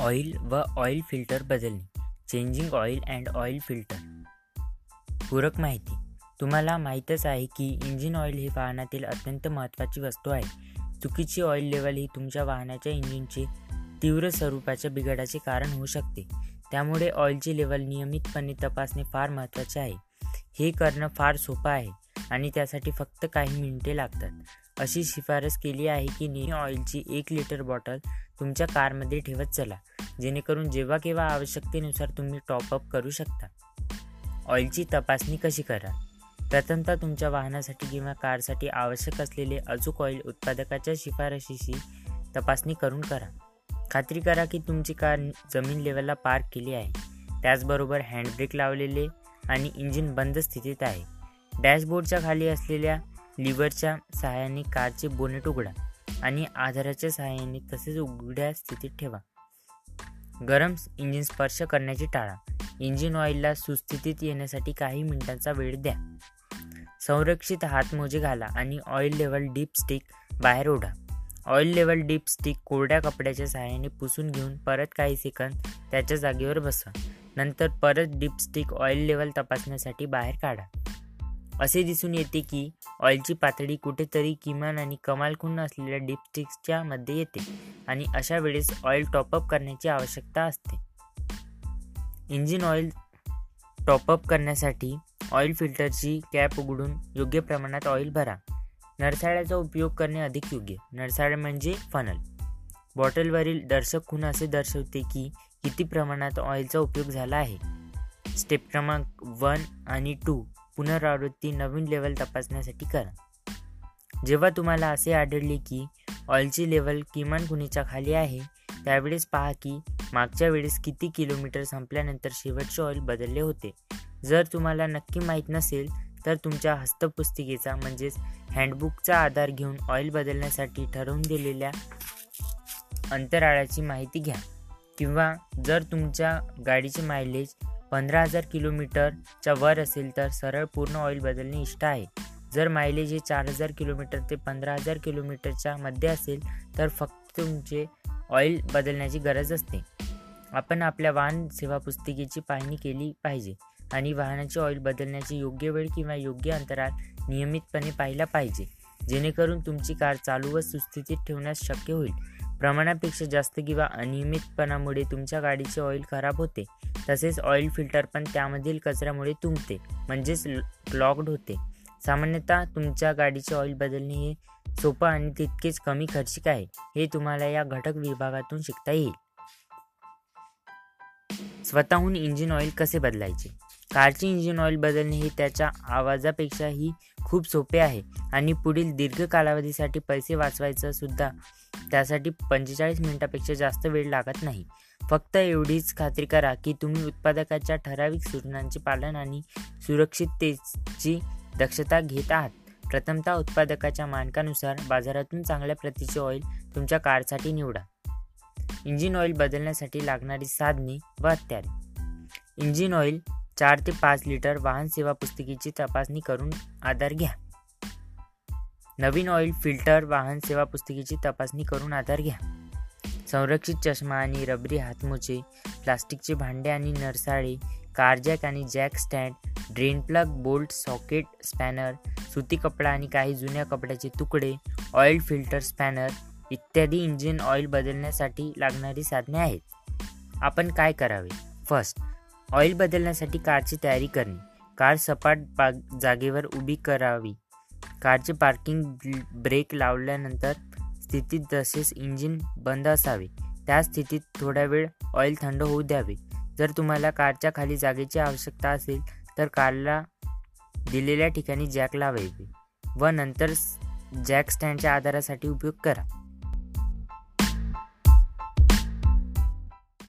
Oil व oil filter बदलणे. Changing oil and oil filter. पूरक माहिती. तुम्हाला माहीतच आहे की इंजिन ऑइल ही वाहनातील अत्यंत महत्त्वाची वस्तू आहे. चुकीची ऑइल लेवल ही तुमच्या वाहनाच्या इंजिनचे तीव्र स्वरूपाच्या बिघाडाचे कारण होऊ शकते. त्यामुळे ऑइलची लेवल नियमितपणे तपासणे फार महत्त्वाचे आहे. हे करणं फार सोपं आहे. आणि त्यासाठी फक्त काही मिनिटे लागतात. अशी शिफारस केली आहे की नेहमी ऑइलची एक लिटर बॉटल तुमच्या कारमध्ये ठेवत चला. जेणेकरून जेव्हा केव्हा आवश्यकतेनुसार तुम्ही टॉपअप करू शकता. ऑइलची तपासणी कशी करा प्रथमतः तुमच्या वाहनासाठी किंवा कारसाठी आवश्यक असलेले अचूक ऑइल उत्पादकाच्या शिफारशीशी तपासणी करून करा. खात्री करा की तुमची कार जमीन लेवलला पार्क केली आहे. त्याचबरोबर हँडब्रेक लावलेले आणि इंजिन बंद स्थितीत आहे. डॅशबोर्डच्या खाली असलेल्या लिव्हरच्या सहाय्याने कारचे बोनेट उघडा आणि आधाराच्या सहाय्याने तसेच उघड्या स्थितीत ठेवा. गरम इंजिन स्पर्श करण्याची टाळा. इंजिन ऑइलला सुस्थितीत येण्यासाठी काही मिनिटांचा वेळ द्या. संरक्षित हातमोजे घाला आणि ऑइल लेवल डीप स्टिक बाहेर ओढा. ऑइल लेवल डीप स्टिक कोरड्या कपड्याच्या सहाय्याने पुसून घेऊन परत काही सेकंद त्याच्या जागेवर बसवा नंतर परत डीप स्टिक ऑइल लेवल तपासण्यासाठी बाहेर काढा. असे दिसून येते की ऑइलची पातळी कुठेतरी किमान आणि कमाल खूण असलेल्या डिपस्टिक्सच्या मध्ये येते आणि अशा वेळेस ऑइल टॉपअप करण्याची आवश्यकता असते. इंजिन ऑइल टॉपअप करण्यासाठी ऑइल फिल्टरची कॅप उघडून योग्य प्रमाणात ऑइल भरा. नरसाळ्याचा उपयोग करणे अधिक योग्य. नरसाळ्या म्हणजे फनल बॉटलवरील दर्शक खूण असे दर्शवते की किती प्रमाणात ऑइलचा उपयोग झाला आहे. स्टेप क्रमांक वन आणि टू पुनरावृत्ती नवीन लेवल तपासण्यासाठी करा. जेव्हा तुम्हाला असे आढळले की ऑइलची लेवल किमान खुणीच्या खाली आहे त्यावेळेस पहा की मागच्या वेळेस किती किलोमीटर संपल्यानंतर शेवटचे ऑइल बदलले होते. जर तुम्हाला नक्की माहीत नसेल तर तुमच्या हस्तपुस्तिकेचा म्हणजेच हँडबुकचा आधार घेऊन ऑइल बदलण्यासाठी ठरवून दिलेल्या अंतराळाची माहिती घ्या. किंवा जर तुमच्या गाडीचे मायलेज पंधरा हजार किलोमीटरच्या वर असेल तर सरळ पूर्ण ऑइल बदलणे इष्ट आहे. जर मायलेज हे चार हजार किलोमीटर ते पंधरा हजार किलोमीटरच्या मध्ये असेल तर फक्त तुमचे ऑइल बदलण्याची गरज असते. आपण आपल्या वाहन सेवा पुस्तिकेची पाहणी केली पाहिजे आणि वाहनाची ऑइल बदलण्याची योग्य वेळ किंवा योग्य अंतराळ नियमितपणे पाहिला पाहिजे. जेणेकरून तुमची कार चालू व सुस्थितीत ठेवण्यास शक्य होईल. प्रमाणापेक्षा जास्त किंवा अनियमितपणामुळे तुमच्या गाडीचे ऑइल खराब होते. तसेच ऑइल फिल्टर पण त्यामधील कचऱ्यामुळे तुंबते म्हणजेच क्लॉग्ड होते. सामान्यतः तुमच्या गाडीचे ऑइल बदलणे हे सोपं आणि तितकेच कमी खर्चिक आहे हे तुम्हाला या घटक विभागातून शिकता येईल. स्वतःहून इंजिन ऑइल कसे बदलायचे? कारचे इंजिन ऑइल बदलणे हे त्याच्या आवाजापेक्षाही खूप सोपे आहे. आणि पुढील दीर्घ कालावधीसाठी पैसे वाचवायचं सुद्धा त्यासाठी पंचेचाळीस मिनिटापेक्षा जास्त वेळ लागत नाही. फक्त एवढीच खात्री करा की तुम्ही उत्पादकाच्या ठराविक सूचनांचे पालन आणि सुरक्षिततेची दक्षता घेत आहात. प्रथमतः उत्पादकाच्या मानकानुसार बाजारातून चांगल्या प्रतीचे ऑइल तुमच्या कारसाठी निवडा. इंजिन ऑइल बदलण्यासाठी लागणारी साधने व हत्यारे इंजिन ऑइल चार ते पाच लिटर वाहन सेवा पुस्तिकेची तपासणी करून आधार घ्या. नवीन ऑइल फिल्टर वाहन सेवा पुस्तिकेची तपासणी करून आधार घ्या. संरक्षित चष्मा आणि रबरी हातमोचे प्लास्टिकचे भांडे आणि नरसाळे कारजॅक आणि jack stand drain plug bolt socket spanner सुती कपडा आणि काही जुन्या कपड्याचे तुकडे ऑइल फिल्टर स्पॅनर इत्यादी इंजिन ऑइल बदलण्यासाठी लागणारी साधने आहेत. आपण काय करावे? फर्स्ट ऑइल बदलण्यासाठी कारची तयारी करणे. कार सपाट जागेवर उभी करावी. कारचे पार्किंग ब्रेक लावल्यानंतर स्थितीत तसेच इंजिन बंद असावे. त्या स्थितीत थोडा वेळ ऑइल थंड होऊ द्यावे. जर तुम्हाला कारच्या खाली जागेची आवश्यकता असेल तर कारला दिलेल्या ठिकाणी जॅक लावावे व नंतर जॅक स्टँडच्या आधारासाठी उपयोग करा.